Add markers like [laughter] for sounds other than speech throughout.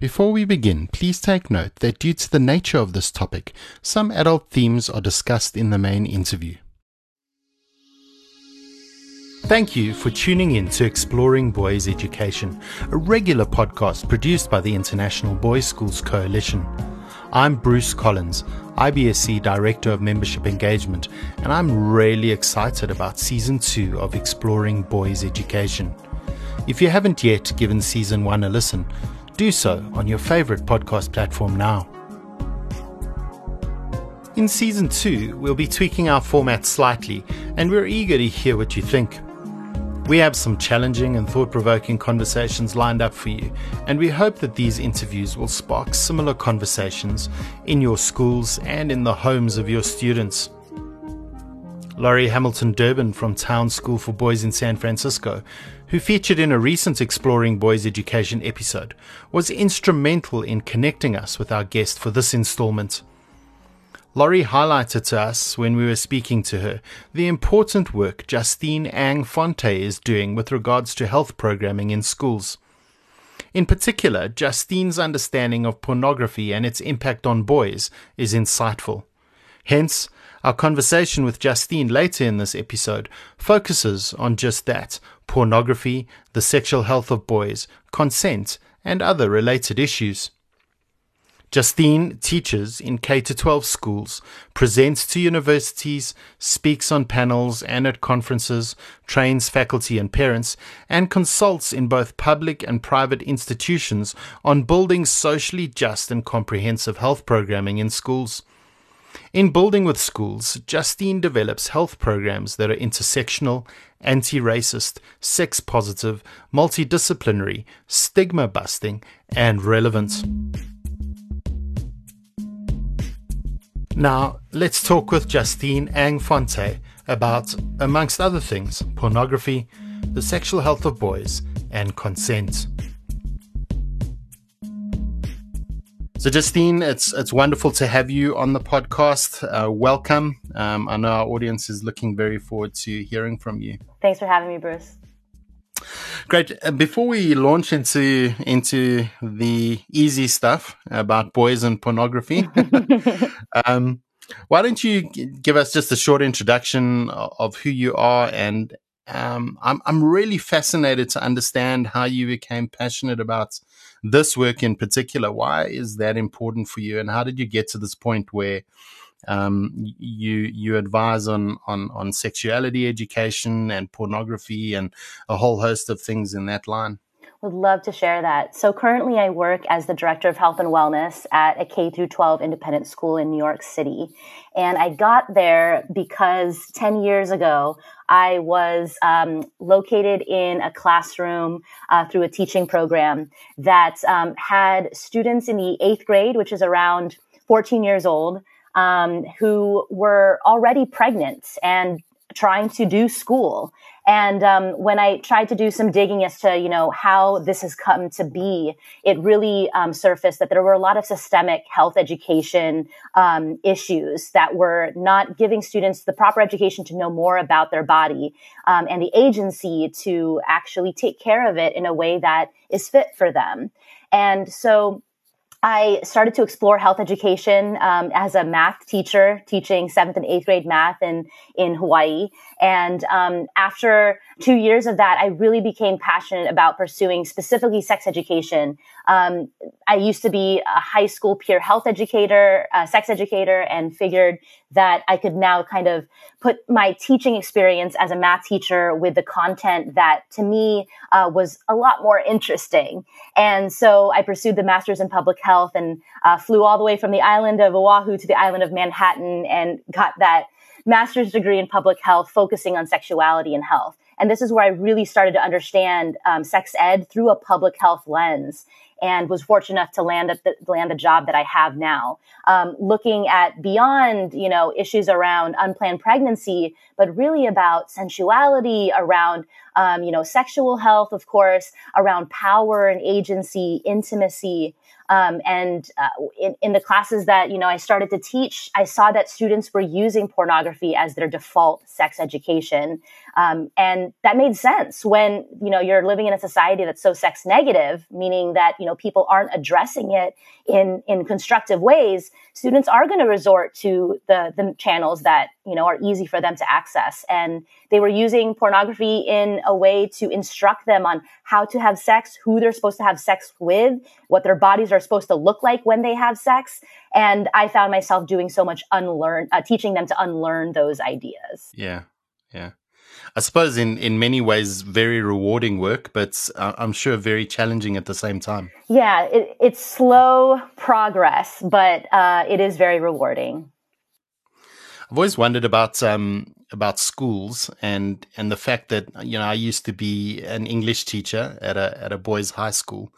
Before we begin, please take note that due to the nature of this topic, some adult themes are discussed in the main interview. Thank you for tuning in to Exploring Boys Education, a regular podcast produced by the International Boys Schools Coalition. I'm Bruce Collins, IBSC Director of Membership Engagement, and I'm really excited about Season 2 of Exploring Boys Education. If you haven't yet given Season 1 a listen, do so on your favorite podcast platform now. In season two, we'll be tweaking our format slightly, and we're eager to hear what you think. We have some challenging and thought provoking conversations lined up for you, and we hope that these interviews will spark similar conversations in your schools and in the homes of your students. Laurie Hamilton Durbin from Town School for Boys in San Francisco who featured in a recent Exploring Boys Education episode, was instrumental in connecting us with our guest for this installment. Laurie highlighted to us when we were speaking to her the important work Justine Ang Fonte is doing with regards to health programming in schools. In particular, Justine's understanding of pornography and its impact on boys is insightful. Hence, our conversation with Justine later in this episode focuses on just that pornography, the sexual health of boys, consent, and other related issues. Justine teaches in K 12 schools, presents to universities, speaks on panels and at conferences, trains faculty and parents, and consults in both public and private institutions on building socially just and comprehensive health programming in schools. In Building with Schools, Justine develops health programs that are intersectional, anti racist, sex positive, multidisciplinary, stigma busting, and relevant. Now, let's talk with Justine Ang Fonte about, amongst other things, pornography, the sexual health of boys, and consent. So, Justine, it's it's wonderful to have you on the podcast. Uh, welcome. Um, I know our audience is looking very forward to hearing from you. Thanks for having me, Bruce. Great. Uh, before we launch into into the easy stuff about boys and pornography, [laughs] um, why don't you give us just a short introduction of who you are and um, I'm I'm really fascinated to understand how you became passionate about this work in particular, why is that important for you, and how did you get to this point where um, you you advise on on on sexuality education and pornography and a whole host of things in that line? Would love to share that. So currently I work as the director of health and wellness at a K through 12 independent school in New York City. And I got there because 10 years ago, I was um, located in a classroom uh, through a teaching program that um, had students in the eighth grade, which is around 14 years old, um, who were already pregnant and trying to do school. And um, when I tried to do some digging as to you know how this has come to be, it really um, surfaced that there were a lot of systemic health education um, issues that were not giving students the proper education to know more about their body um, and the agency to actually take care of it in a way that is fit for them. And so I started to explore health education um, as a math teacher, teaching seventh and eighth grade math in in Hawaii. And um, after two years of that, I really became passionate about pursuing specifically sex education. Um, I used to be a high school peer health educator, a sex educator, and figured that I could now kind of put my teaching experience as a math teacher with the content that to me uh, was a lot more interesting. And so I pursued the master's in public health and uh, flew all the way from the island of Oahu to the island of Manhattan and got that master's degree in public health focusing on sexuality and health. And this is where I really started to understand um, sex ed through a public health lens and was fortunate enough to land the, land the job that I have now. Um, looking at beyond, you know, issues around unplanned pregnancy, but really about sensuality, around, um, you know, sexual health, of course, around power and agency, intimacy, um, and uh, in, in, the classes that you know I started to teach, I saw that students were using pornography as their default sex education, um, and that made sense when you know you're living in a society that's so sex negative, meaning that you know people aren't addressing it in in constructive ways students are going to resort to the the channels that you know are easy for them to access. And they were using pornography in a way to instruct them on how to have sex who they're supposed to have sex with what their bodies are supposed to look like when they have sex. And i found myself doing so much unlearn uh, teaching them to unlearn those ideas. Yeah. Yeah I suppose in, in many ways very rewarding work, but uh, I'm sure very challenging at the same time. Yeah, it, it's slow progress, but uh, it is very rewarding. I've always wondered about um, about schools and and the fact that you know I used to be an English teacher at a at a boys' high school,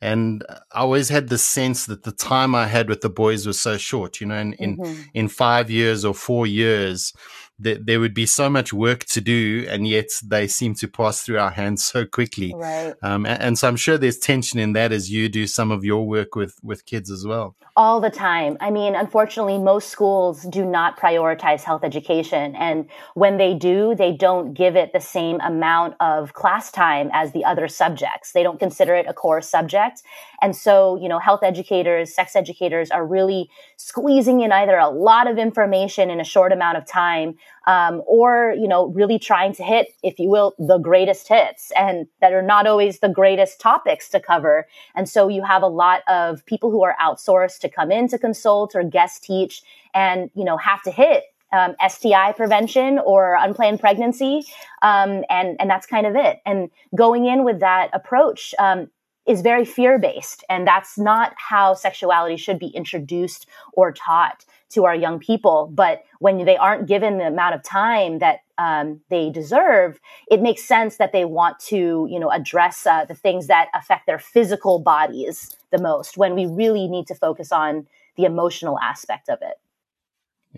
and I always had the sense that the time I had with the boys was so short. You know, in in, mm-hmm. in five years or four years, that there would be so much work to do, and yet they seem to pass through our hands so quickly. Right. Um, and, and, so I'm sure there's tension in that as you do some of your work with with kids as well. All the time. I mean, unfortunately, most schools do not prioritize health education, and when they do, they don't give it the same amount of class time as the other subjects. They don't consider it a core subject, and so you know, health educators, sex educators are really squeezing in either a lot of information in a short amount of time um, or you know really trying to hit if you will the greatest hits and that are not always the greatest topics to cover and so you have a lot of people who are outsourced to come in to consult or guest teach and you know have to hit um, STI prevention or unplanned pregnancy, um, and and that's kind of it. And going in with that approach um, is very fear based, and that's not how sexuality should be introduced or taught to our young people. But when they aren't given the amount of time that um, they deserve, it makes sense that they want to, you know, address uh, the things that affect their physical bodies the most. When we really need to focus on the emotional aspect of it.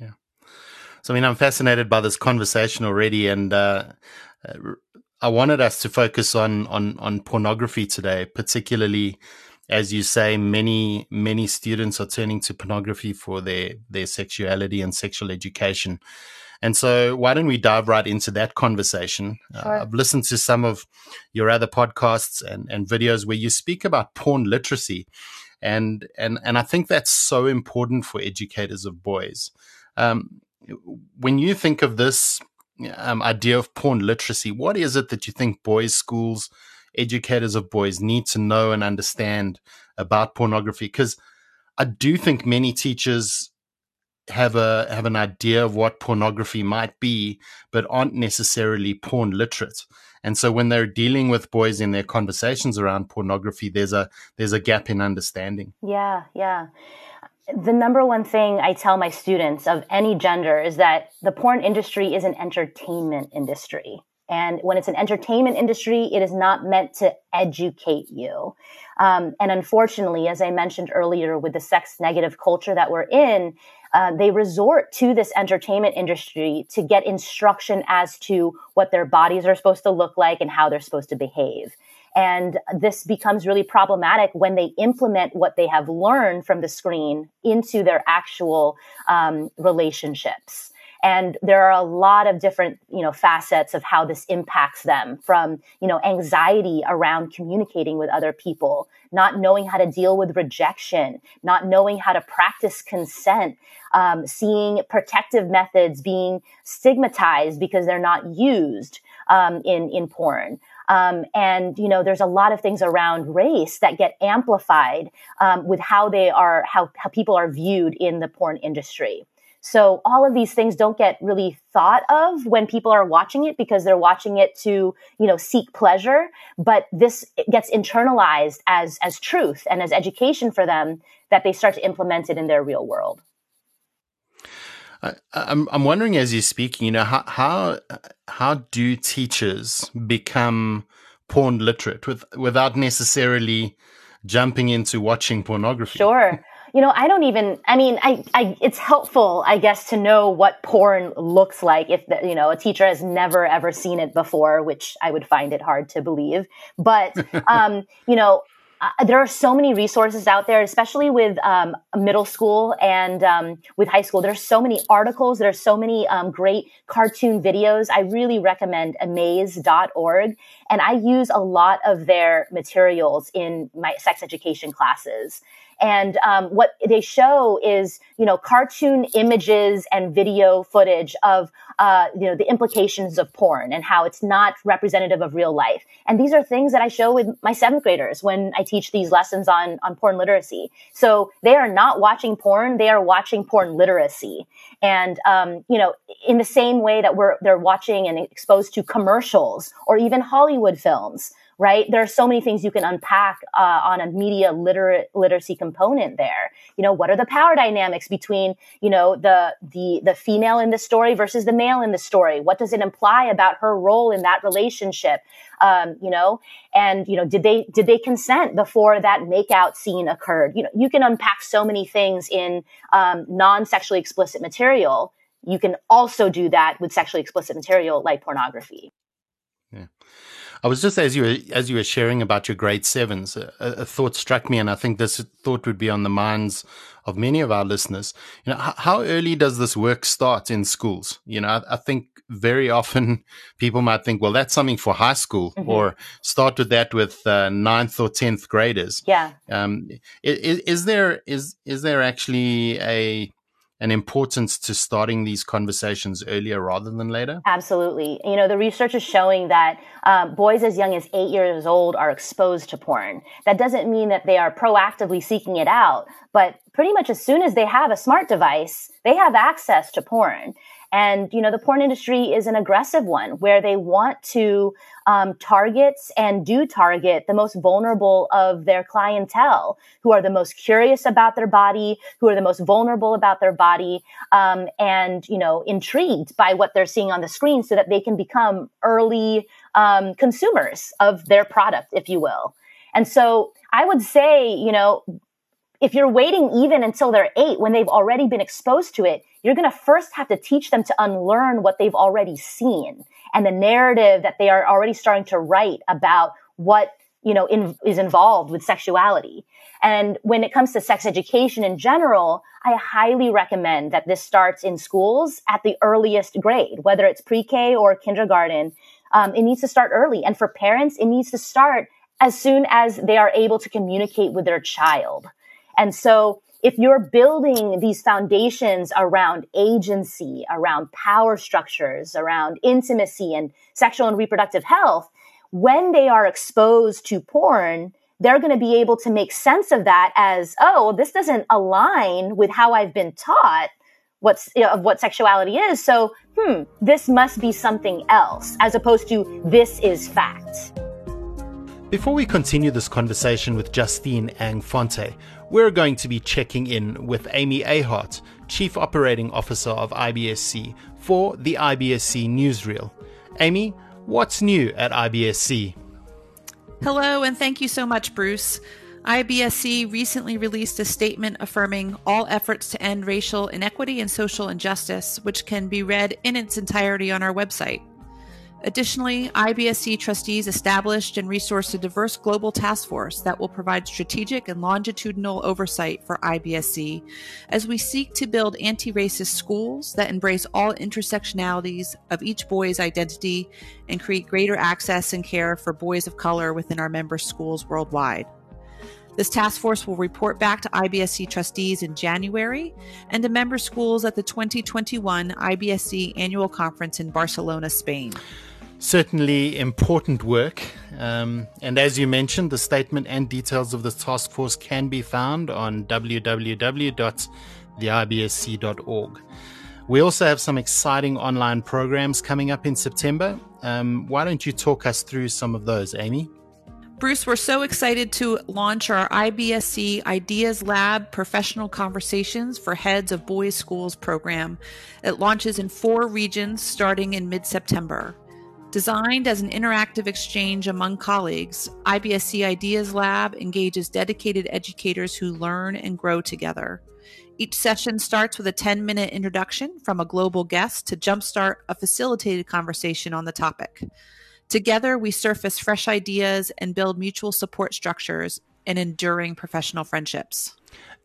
Yeah. So, I mean, I'm fascinated by this conversation already, and uh, I wanted us to focus on on on pornography today, particularly as you say, many many students are turning to pornography for their their sexuality and sexual education. And so, why don't we dive right into that conversation? Uh, sure. Uh, I've listened to some of your other podcasts and, and videos where you speak about porn literacy, and and and I think that's so important for educators of boys. Um, when you think of this um, idea of porn literacy, what is it that you think boys' schools educators of boys need to know and understand about pornography because I do think many teachers have a have an idea of what pornography might be, but aren't necessarily porn literate. And so when they're dealing with boys in their conversations around pornography, there's a there's a gap in understanding. Yeah, yeah. The number one thing I tell my students of any gender is that the porn industry is an entertainment industry. And when it's an entertainment industry, it is not meant to educate you. Um, and unfortunately, as I mentioned earlier, with the sex negative culture that we're in, uh, they resort to this entertainment industry to get instruction as to what their bodies are supposed to look like and how they're supposed to behave. And this becomes really problematic when they implement what they have learned from the screen into their actual um, relationships. And there are a lot of different, you know, facets of how this impacts them from, you know, anxiety around communicating with other people, not knowing how to deal with rejection, not knowing how to practice consent, um, seeing protective methods being stigmatized because they're not used um, in, in porn. Um, and you know there's a lot of things around race that get amplified um, with how they are how, how people are viewed in the porn industry so all of these things don't get really thought of when people are watching it because they're watching it to, you know, seek pleasure. But this gets internalized as, as truth and as education for them that they start to implement it in their real world. I, I'm I'm wondering as you're speaking, you know, how how how do teachers become porn literate with without necessarily jumping into watching pornography? Sure you know, I don't even, I mean, I, I, it's helpful, I guess, to know what porn looks like if, the, you know, a teacher has never ever seen it before, which I would find it hard to believe. But, [laughs] um, you know, uh, there are so many resources out there, especially with um, middle school and um, with high school. There's so many articles. There's so many um, great cartoon videos. I really recommend amaze.org. And I use a lot of their materials in my sex education classes. And um, what they show is, you know, cartoon images and video footage of, uh, you know, the implications of porn and how it's not representative of real life. And these are things that I show with my seventh graders when I teach these lessons on on porn literacy. So they are not watching porn; they are watching porn literacy. And um, you know, in the same way that we're they're watching and exposed to commercials or even Hollywood films right? There are so many things you can unpack uh, on a media literate literacy component there. You know, what are the power dynamics between, you know, the the the female in the story versus the male in the story? What does it imply about her role in that relationship? Um, you know, and you know, did they did they consent before that makeout scene occurred? You know, you can unpack so many things in um, non-sexually explicit material. You can also do that with sexually explicit material like pornography. Yeah. I was just as you were as you were sharing about your grade sevens, a, a, thought struck me, and I think this thought would be on the minds of many of our listeners. You know, how, how early does this work start in schools? You know, I, I, think very often [laughs] people might think, well, that's something for high school, mm-hmm. or start with that with uh, ninth or tenth graders. Yeah. Um, is, is there is is there actually a an importance to starting these conversations earlier rather than later? Absolutely. You know, the research is showing that um, boys as young as eight years old are exposed to porn. That doesn't mean that they are proactively seeking it out, but pretty much as soon as they have a smart device, they have access to porn. And, you know, the porn industry is an aggressive one where they want to um, target and do target the most vulnerable of their clientele, who are the most curious about their body, who are the most vulnerable about their body, um, and, you know, intrigued by what they're seeing on the screen so that they can become early um, consumers of their product, if you will. And so I would say, you know, if you're waiting even until they're eight when they've already been exposed to it, you're going to first have to teach them to unlearn what they've already seen and the narrative that they are already starting to write about what, you know, in, is involved with sexuality. And when it comes to sex education in general, I highly recommend that this starts in schools at the earliest grade, whether it's pre-K or kindergarten. Um, it needs to start early. And for parents, it needs to start as soon as they are able to communicate with their child. And so if you're building these foundations around agency, around power structures, around intimacy and sexual and reproductive health, when they are exposed to porn, they're going to be able to make sense of that as, oh, this doesn't align with how I've been taught what's you know, of what sexuality is. So, hmm, this must be something else, as opposed to this is fact. Before we continue this conversation with Justine Ang Fonte, we're going to be checking in with Amy Ahart, Chief Operating Officer of IBSC, for the IBSC Newsreel. Amy, what's new at IBSC? Hello, and thank you so much, Bruce. IBSC recently released a statement affirming all efforts to end racial inequity and social injustice, which can be read in its entirety on our website. Additionally, IBSC trustees established and resourced a diverse global task force that will provide strategic and longitudinal oversight for IBSC as we seek to build anti racist schools that embrace all intersectionalities of each boy's identity and create greater access and care for boys of color within our member schools worldwide. This task force will report back to IBSC trustees in January and to member schools at the 2021 IBSC annual conference in Barcelona, Spain. Certainly important work. Um, and as you mentioned, the statement and details of the task force can be found on www.theibsc.org. We also have some exciting online programs coming up in September. Um, why don't you talk us through some of those, Amy? Bruce, we're so excited to launch our IBSC Ideas Lab professional conversations for heads of boys' schools program. It launches in four regions starting in mid September. Designed as an interactive exchange among colleagues, IBSC Ideas Lab engages dedicated educators who learn and grow together. Each session starts with a 10 minute introduction from a global guest to jumpstart a facilitated conversation on the topic. Together, we surface fresh ideas and build mutual support structures and enduring professional friendships.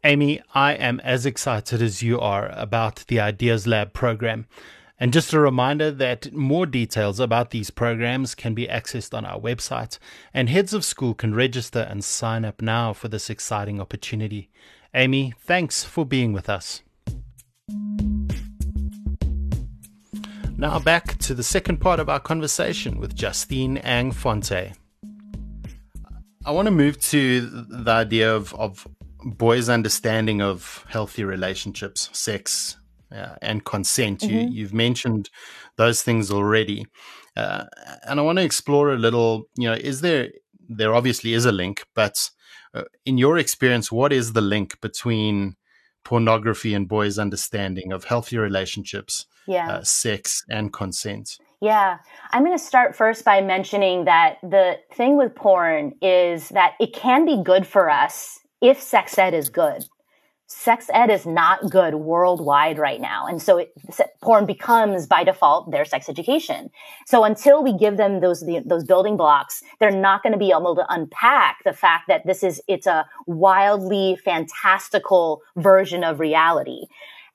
Amy, I am as excited as you are about the Ideas Lab program. And just a reminder that more details about these programs can be accessed on our website, and heads of school can register and sign up now for this exciting opportunity. Amy, thanks for being with us. Now back to the second part of our conversation with Justine Ang Fonte. I want to move to the idea of, of boys' understanding of healthy relationships, sex, uh, and consent. Mm-hmm. You, have mentioned those things already, uh, and I want to explore a little. You know, is there there obviously is a link, but uh, in your experience, what is the link between pornography and boys' understanding of healthy relationships, yeah. Uh, sex, and consent? Yeah, I'm going to start first by mentioning that the thing with porn is that it can be good for us if sex ed is good sex ed is not good worldwide right now. And so it, porn becomes by default their sex education. So until we give them those, the, those building blocks, they're not going to be able to unpack the fact that this is, it's a wildly fantastical version of reality.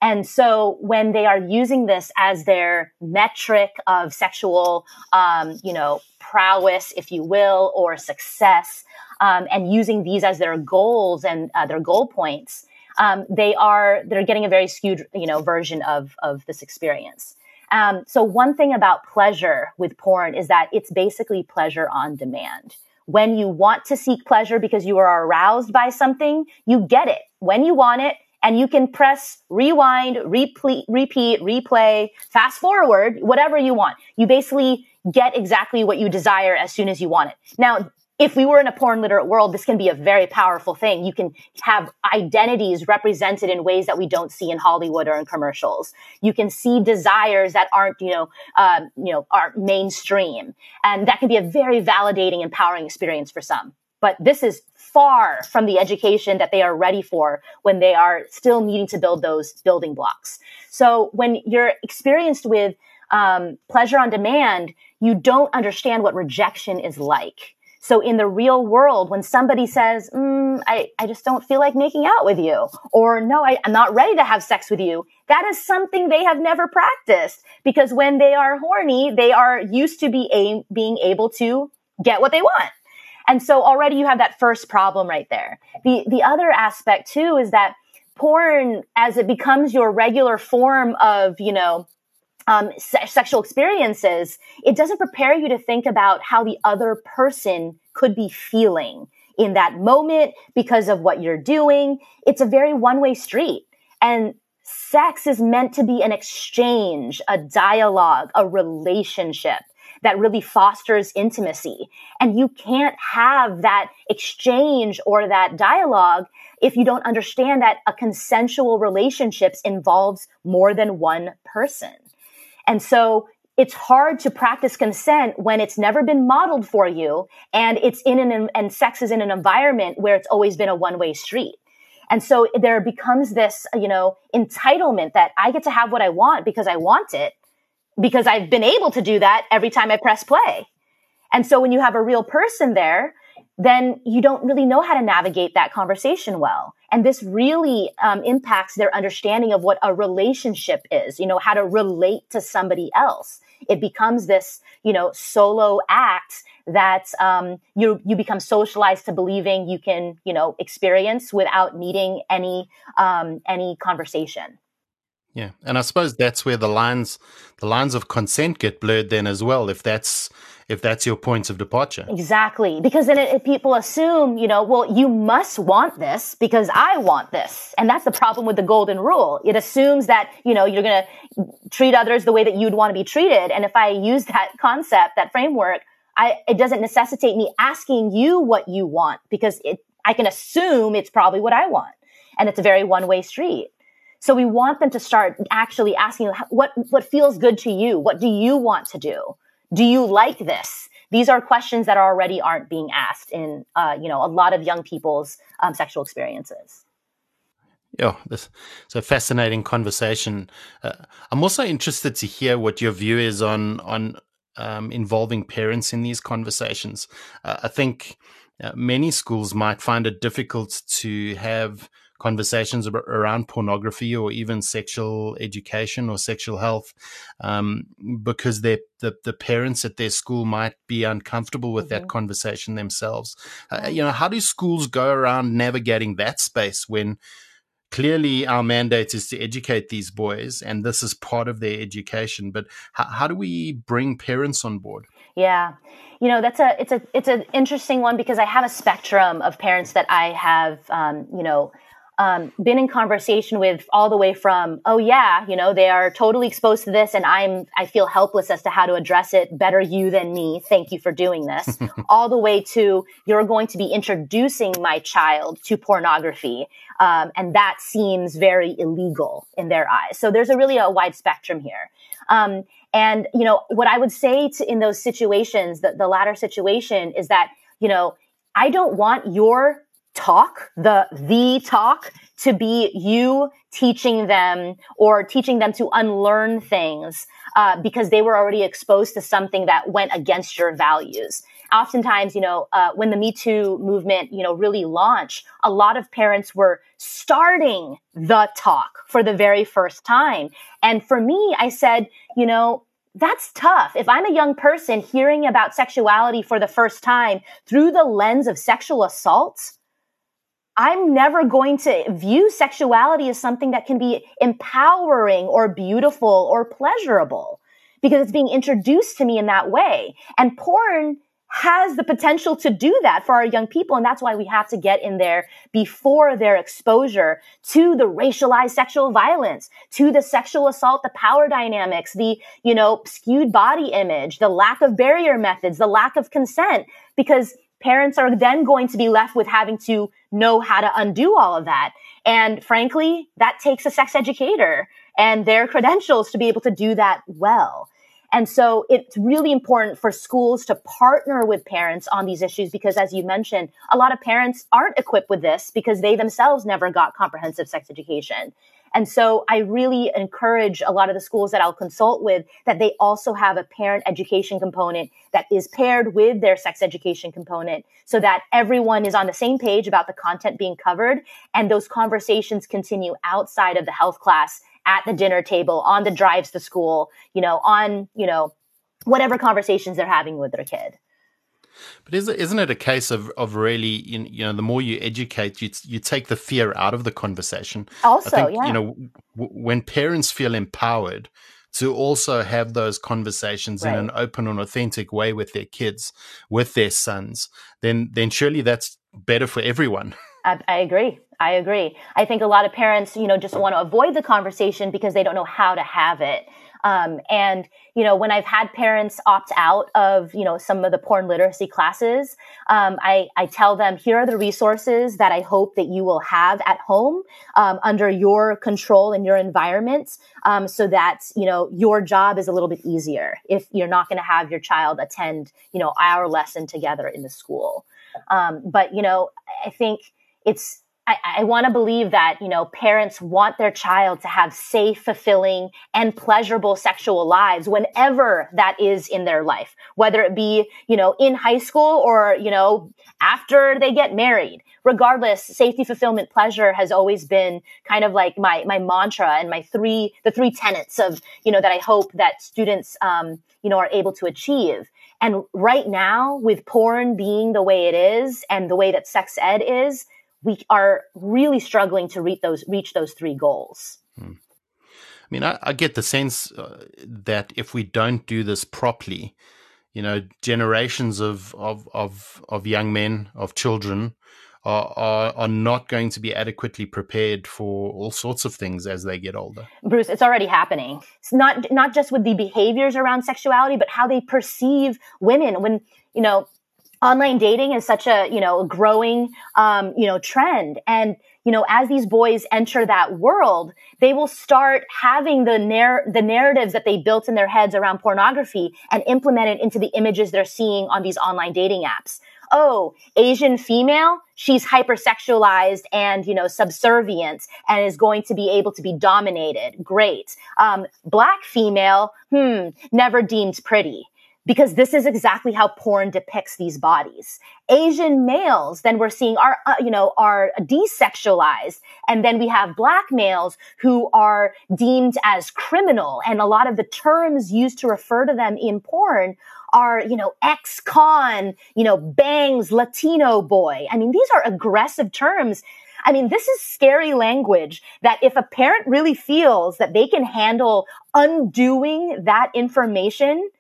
And so when they are using this as their metric of sexual, um, you know, prowess, if you will, or success, um, and using these as their goals and uh, their goal points, um, they are they're getting a very skewed you know version of of this experience. Um, so one thing about pleasure with porn is that it's basically pleasure on demand. When you want to seek pleasure because you are aroused by something, you get it when you want it, and you can press rewind, repeat, repeat, replay, fast forward, whatever you want. You basically get exactly what you desire as soon as you want it. Now, if we were in a porn literate world, this can be a very powerful thing. You can have identities represented in ways that we don't see in Hollywood or in commercials. You can see desires that aren't, you know, um, you know, aren't mainstream, and that can be a very validating, empowering experience for some. But this is far from the education that they are ready for when they are still needing to build those building blocks. So when you're experienced with um, pleasure on demand, you don't understand what rejection is like so in the real world, when somebody says, mm, I, I just don't feel like making out with you, or no, I, I'm not ready to have sex with you, that is something they have never practiced because when they are horny, they are used to be a, being able to get what they want. And so already you have that first problem right there. The, the other aspect too is that porn, as it becomes your regular form of, you know, um, se- sexual experiences, it doesn't prepare you to think about how the other person could be feeling in that moment because of what you're doing. It's a very one way street. And sex is meant to be an exchange, a dialogue, a relationship that really fosters intimacy. And you can't have that exchange or that dialogue if you don't understand that a consensual relationships involves more than one person. And so it's hard to practice consent when it's never been modeled for you and it's in an, and sex is in an environment where it's always been a one way street. And so there becomes this, you know, entitlement that I get to have what I want because I want it because I've been able to do that every time I press play. And so when you have a real person there, then you don't really know how to navigate that conversation well. And this really um, impacts their understanding of what a relationship is, you know, how to relate to somebody else. It becomes this, you know, solo act that um, you you become socialized to believing you can, you know, experience without needing any um, any conversation. Yeah, and I suppose that's where the lines the lines of consent get blurred then as well. If that's if that's your points of departure. Exactly. Because then it, people assume, you know, well, you must want this because I want this. And that's the problem with the golden rule. It assumes that, you know, you're going to treat others the way that you'd want to be treated. And if I use that concept, that framework, I, it doesn't necessitate me asking you what you want because it, I can assume it's probably what I want. And it's a very one way street. So we want them to start actually asking what, what feels good to you? What do you want to do? Do you like this? These are questions that already aren't being asked in, uh, you know, a lot of young people's um, sexual experiences. Yeah, this a fascinating conversation. Uh, I'm also interested to hear what your view is on on um, involving parents in these conversations. Uh, I think uh, many schools might find it difficult to have conversations around pornography or even sexual education or sexual health um, because the, the parents at their school might be uncomfortable with mm-hmm. that conversation themselves. Uh, you know, how do schools go around navigating that space when clearly our mandate is to educate these boys and this is part of their education but how, how do we bring parents on board yeah you know that's a it's a it's an interesting one because i have a spectrum of parents that i have um, you know um, been in conversation with all the way from, oh yeah, you know, they are totally exposed to this and I'm, I feel helpless as to how to address it. Better you than me. Thank you for doing this. [laughs] all the way to, you're going to be introducing my child to pornography. Um, and that seems very illegal in their eyes. So there's a really a wide spectrum here. Um, and, you know, what I would say to, in those situations, the, the latter situation is that, you know, I don't want your talk, the the talk to be you teaching them or teaching them to unlearn things uh, because they were already exposed to something that went against your values. Oftentimes, you know, uh, when the Me Too movement, you know, really launched, a lot of parents were starting the talk for the very first time. And for me, I said, you know, that's tough. If I'm a young person hearing about sexuality for the first time through the lens of sexual assault, I'm never going to view sexuality as something that can be empowering or beautiful or pleasurable because it's being introduced to me in that way. And porn has the potential to do that for our young people. And that's why we have to get in there before their exposure to the racialized sexual violence, to the sexual assault, the power dynamics, the, you know, skewed body image, the lack of barrier methods, the lack of consent, because parents are then going to be left with having to know how to undo all of that. And frankly, that takes a sex educator and their credentials to be able to do that well. And so it's really important for schools to partner with parents on these issues because as you mentioned, a lot of parents aren't equipped with this because they themselves never got comprehensive sex education. And so I really encourage a lot of the schools that I'll consult with that they also have a parent education component that is paired with their sex education component so that everyone is on the same page about the content being covered and those conversations continue outside of the health class at the dinner table, on the drives to school, you know, on, you know, whatever conversations they're having with their kid. But is it, isn't it a case of, of really, you know, the more you educate, you, you take the fear out of the conversation. Also, think, yeah. You know, w- when parents feel empowered to also have those conversations right. in an open and authentic way with their kids, with their sons, then then surely that's better for everyone. [laughs] I, I agree. I agree. I think a lot of parents, you know, just want to avoid the conversation because they don't know how to have it. Um, and, you know, when I've had parents opt out of, you know, some of the porn literacy classes, um, I, I tell them, here are the resources that I hope that you will have at home um, under your control and your environment um, so that, you know, your job is a little bit easier if you're not going to have your child attend, you know, our lesson together in the school. Um, but, you know, I think it's, I, I want to believe that, you know, parents want their child to have safe, fulfilling, and pleasurable sexual lives whenever that is in their life, whether it be, you know, in high school or, you know, after they get married. Regardless, safety, fulfillment, pleasure has always been kind of like my, my mantra and my three, the three tenets of, you know, that I hope that students, um, you know, are able to achieve. And right now, with porn being the way it is and the way that sex ed is, we are really struggling to reach those reach those three goals. Hmm. I mean, I, I get the sense uh, that if we don't do this properly, you know, generations of of of, of young men, of children, are, are, are not going to be adequately prepared for all sorts of things as they get older. Bruce, it's already happening. It's not not just with the behaviors around sexuality, but how they perceive women. When you know, online dating is such a you know a growing um, you know trend. And you know as these boys enter that world they will start having the narr- the narratives that they built in their heads around pornography and implement it into the images they're seeing on these online dating apps. Oh asian female she's hypersexualized and you know subservient and is going to be able to be dominated. Great. Um, black female hmm never deemed pretty because this is exactly how porn depicts these bodies. Asian males, then we're seeing are, uh, you know, are desexualized. And then we have black males who are deemed as criminal. And a lot of the terms used to refer to them in porn are, you know, ex-con, you know, bangs, Latino boy. I mean, these are aggressive terms. I mean, this is scary language that if a parent really feels that they can handle undoing that information,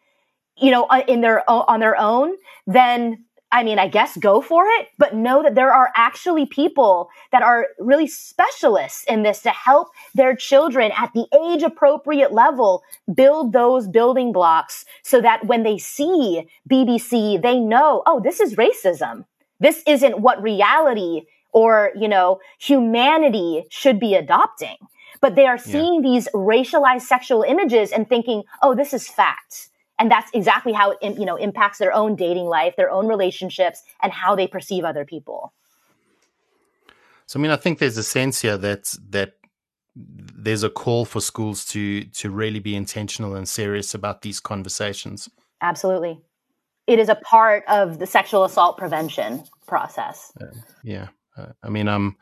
you know, uh, in their, on their own, then I mean, I guess go for it, but know that there are actually people that are really specialists in this to help their children at the age appropriate level build those building blocks so that when they see BBC, they know, oh, this is racism. This isn't what reality or, you know, humanity should be adopting. But they are seeing yeah. these racialized sexual images and thinking, oh, this is fact and that's exactly how it you know impacts their own dating life their own relationships and how they perceive other people. So i mean i think there's a sense here that that there's a call for schools to to really be intentional and serious about these conversations. Absolutely. It is a part of the sexual assault prevention process. Uh, yeah. Uh, i mean um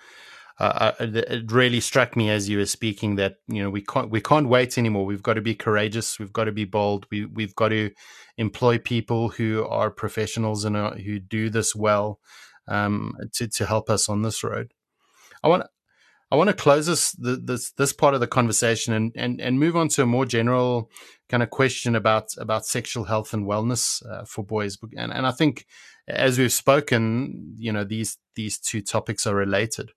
uh, uh it really struck me as you were speaking that you know we can't we can't wait anymore. We've got to be courageous. We've got to be bold. We we've got to employ people who are professionals and are, who do this well um, to to help us on this road. I want I want to close this this this part of the conversation and and and move on to a more general kind of question about about sexual health and wellness uh, for boys. And and I think as we've spoken, you know these these two topics are related.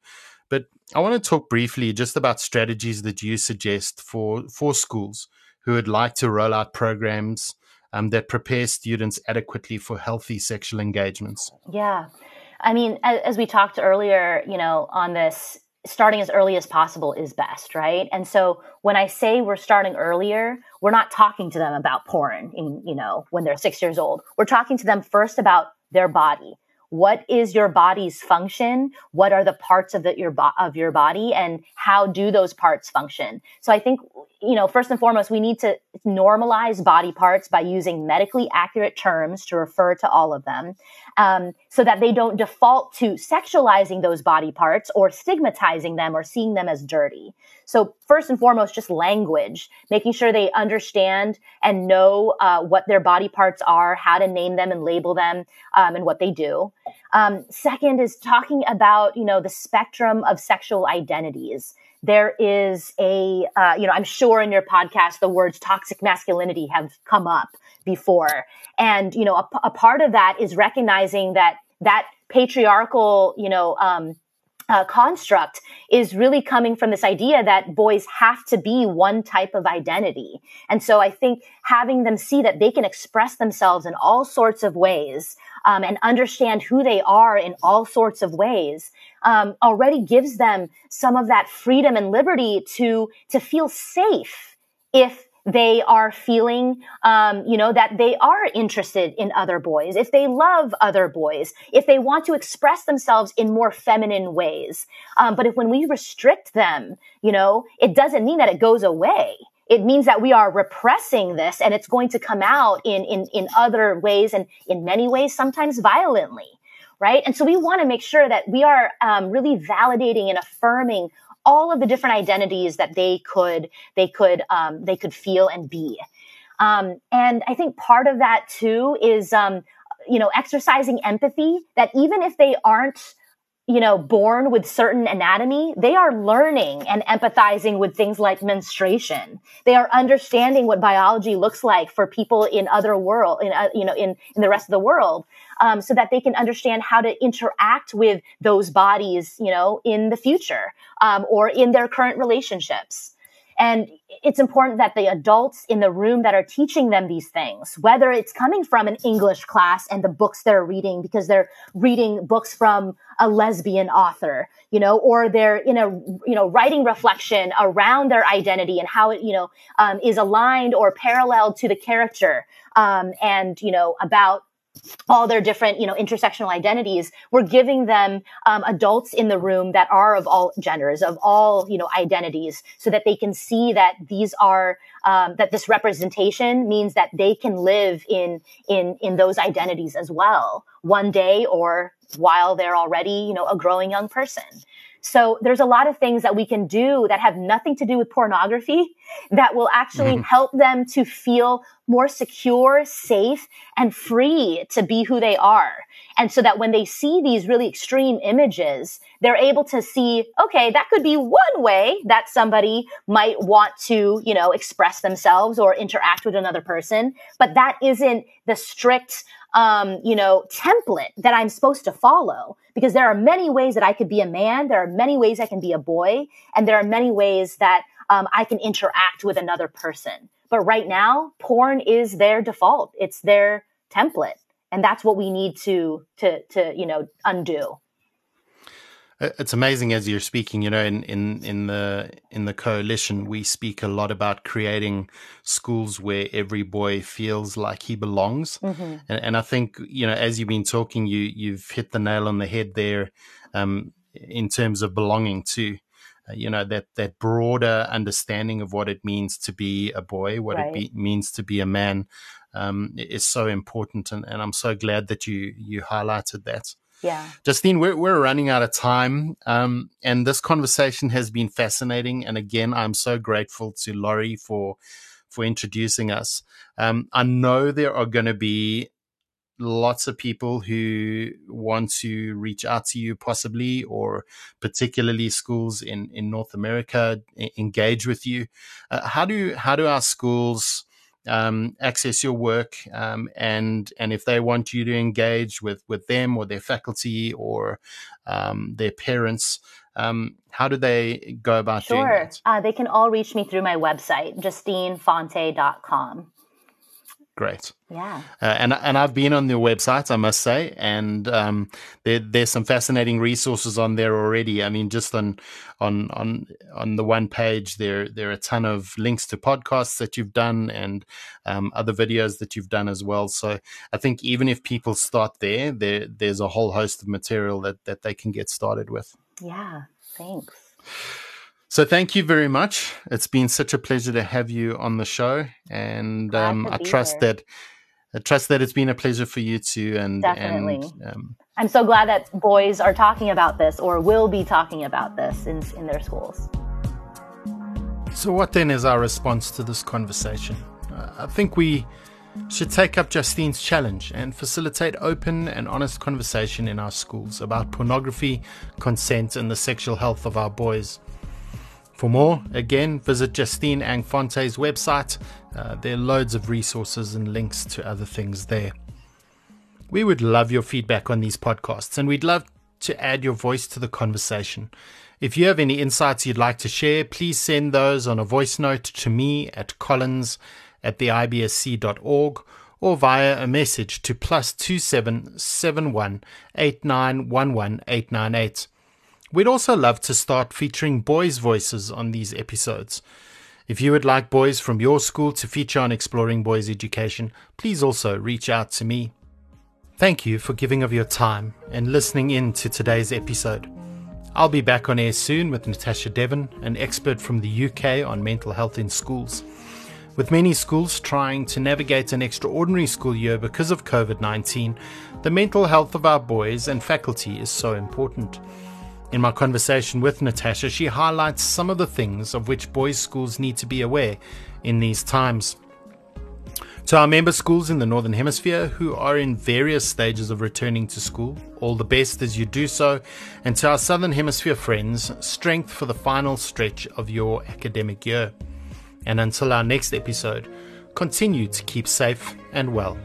I want to talk briefly just about strategies that you suggest for, for schools who would like to roll out programs um, that prepare students adequately for healthy sexual engagements. Yeah. I mean, as, as we talked earlier, you know, on this, starting as early as possible is best, right? And so when I say we're starting earlier, we're not talking to them about porn in, you know, when they're six years old. We're talking to them first about their body, what is your body's function? What are the parts of the, your bo- of your body? And how do those parts function? So i think you know first and foremost we need to normalize body parts by using medically accurate terms to refer to all of them um, so that they don't default to sexualizing those body parts or stigmatizing them or seeing them as dirty so first and foremost, just language, making sure they understand and know uh, what their body parts are, how to name them and label them, um, and what they do. Um, second is talking about you know the spectrum of sexual identities. There is a uh, you know I'm sure in your podcast the words toxic masculinity have come up before, and you know a, a part of that is recognizing that that patriarchal you know um, uh, construct is really coming from this idea that boys have to be one type of identity. And so I think having them see that they can express themselves in all sorts of ways um, and understand who they are in all sorts of ways um, already gives them some of that freedom and liberty to to feel safe if they are feeling, um, you know, that they are interested in other boys, if they love other boys, if they want to express themselves in more feminine ways. Um, but if when we restrict them, you know, it doesn't mean that it goes away. It means that we are repressing this and it's going to come out in, in, in other ways and in many ways, sometimes violently right? And so we want to make sure that we are um, really validating and affirming all of the different identities that they could they could um, they could feel and be. Um, and I think part of that too is um, you know exercising empathy. That even if they aren't you know, born with certain anatomy, they are learning and empathizing with things like menstruation. They are understanding what biology looks like for people in other world, in, uh, you know, in, in the rest of the world, um, so that they can understand how to interact with those bodies, you know, in the future, um, or in their current relationships. And it's important that the adults in the room that are teaching them these things, whether it's coming from an English class and the books they're reading because they're reading books from a lesbian author, you know, or they're in a, you know, writing reflection around their identity and how it, you know, um, is aligned or parallel to the character, um, and, you know, about all their different, you know, intersectional identities, we're giving them um, adults in the room that are of all genders, of all, you know, identities, so that they can see that these are um, that this representation means that they can live in in in those identities as well, one day or while they're already, you know, a growing young person. So there's a lot of things that we can do that have nothing to do with pornography that will actually mm-hmm. help them to feel more secure, safe, and free to be who they are. And so that when they see these really extreme images, they're able to see, okay, that could be one way that somebody might want to, you know, express themselves or interact with another person. But that isn't the strict, um, you know, template that I'm supposed to follow because there are many ways that I could be a man. There are many ways I can be a boy and there are many ways that um, I can interact with another person. But right now, porn is their default. It's their template. And that's what we need to, to, to, you know, undo. It's amazing as you're speaking, you know, in, in, in the in the coalition, we speak a lot about creating schools where every boy feels like he belongs. Mm-hmm. And, and, I think, you know, as you've been talking, you you've hit the nail on the head there um, in terms of belonging too. Uh, you know that that broader understanding of what it means to be a boy, what right. it be, means to be a man, um, is so important, and, and I'm so glad that you you highlighted that. Yeah. Justine, we're, we're running out of time. Um, and this conversation has been fascinating. And again, I'm so grateful to Laurie for, for introducing us. Um, I know there are going to be lots of people who want to reach out to you possibly or particularly schools in, in North America engage with you. Uh, how do, how do our schools, um, access your work um, and and if they want you to engage with with them or their faculty or um, their parents um, how do they go about sure. doing that? Uh, they can all reach me through my website, justinefonte.com. Great. Yeah. Uh, and and I've been on their website, I must say, and um, there, there's some fascinating resources on there already. I mean, just on on on on the one page, there there are a ton of links to podcasts that you've done and um, other videos that you've done as well. So I think even if people start there, there there's a whole host of material that that they can get started with. Yeah. Thanks. So thank you very much. It's been such a pleasure to have you on the show, and um, I trust here. that I trust that it's been a pleasure for you too. And definitely, and, um, I'm so glad that boys are talking about this or will be talking about this in in their schools. So, what then is our response to this conversation? Uh, I think we should take up Justine's challenge and facilitate open and honest conversation in our schools about pornography, consent, and the sexual health of our boys. For more, again, visit Justine Ang-Fonte's website. Uh, there are loads of resources and links to other things there. We would love your feedback on these podcasts, and we'd love to add your voice to the conversation. If you have any insights you'd like to share, please send those on a voice note to me at collins at theibsc.org or via a message to plus two seven seven one eight nine one one eight nine eight. We'd also love to start featuring boys' voices on these episodes. If you would like boys from your school to feature on Exploring Boys Education, please also reach out to me. Thank you for giving of your time and listening in to today's episode. I'll be back on air soon with Natasha Devon, an expert from the UK on mental health in schools. With many schools trying to navigate an extraordinary school year because of COVID 19, the mental health of our boys and faculty is so important. In my conversation with Natasha, she highlights some of the things of which boys' schools need to be aware in these times. To our member schools in the Northern Hemisphere who are in various stages of returning to school, all the best as you do so. And to our Southern Hemisphere friends, strength for the final stretch of your academic year. And until our next episode, continue to keep safe and well.